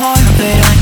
I know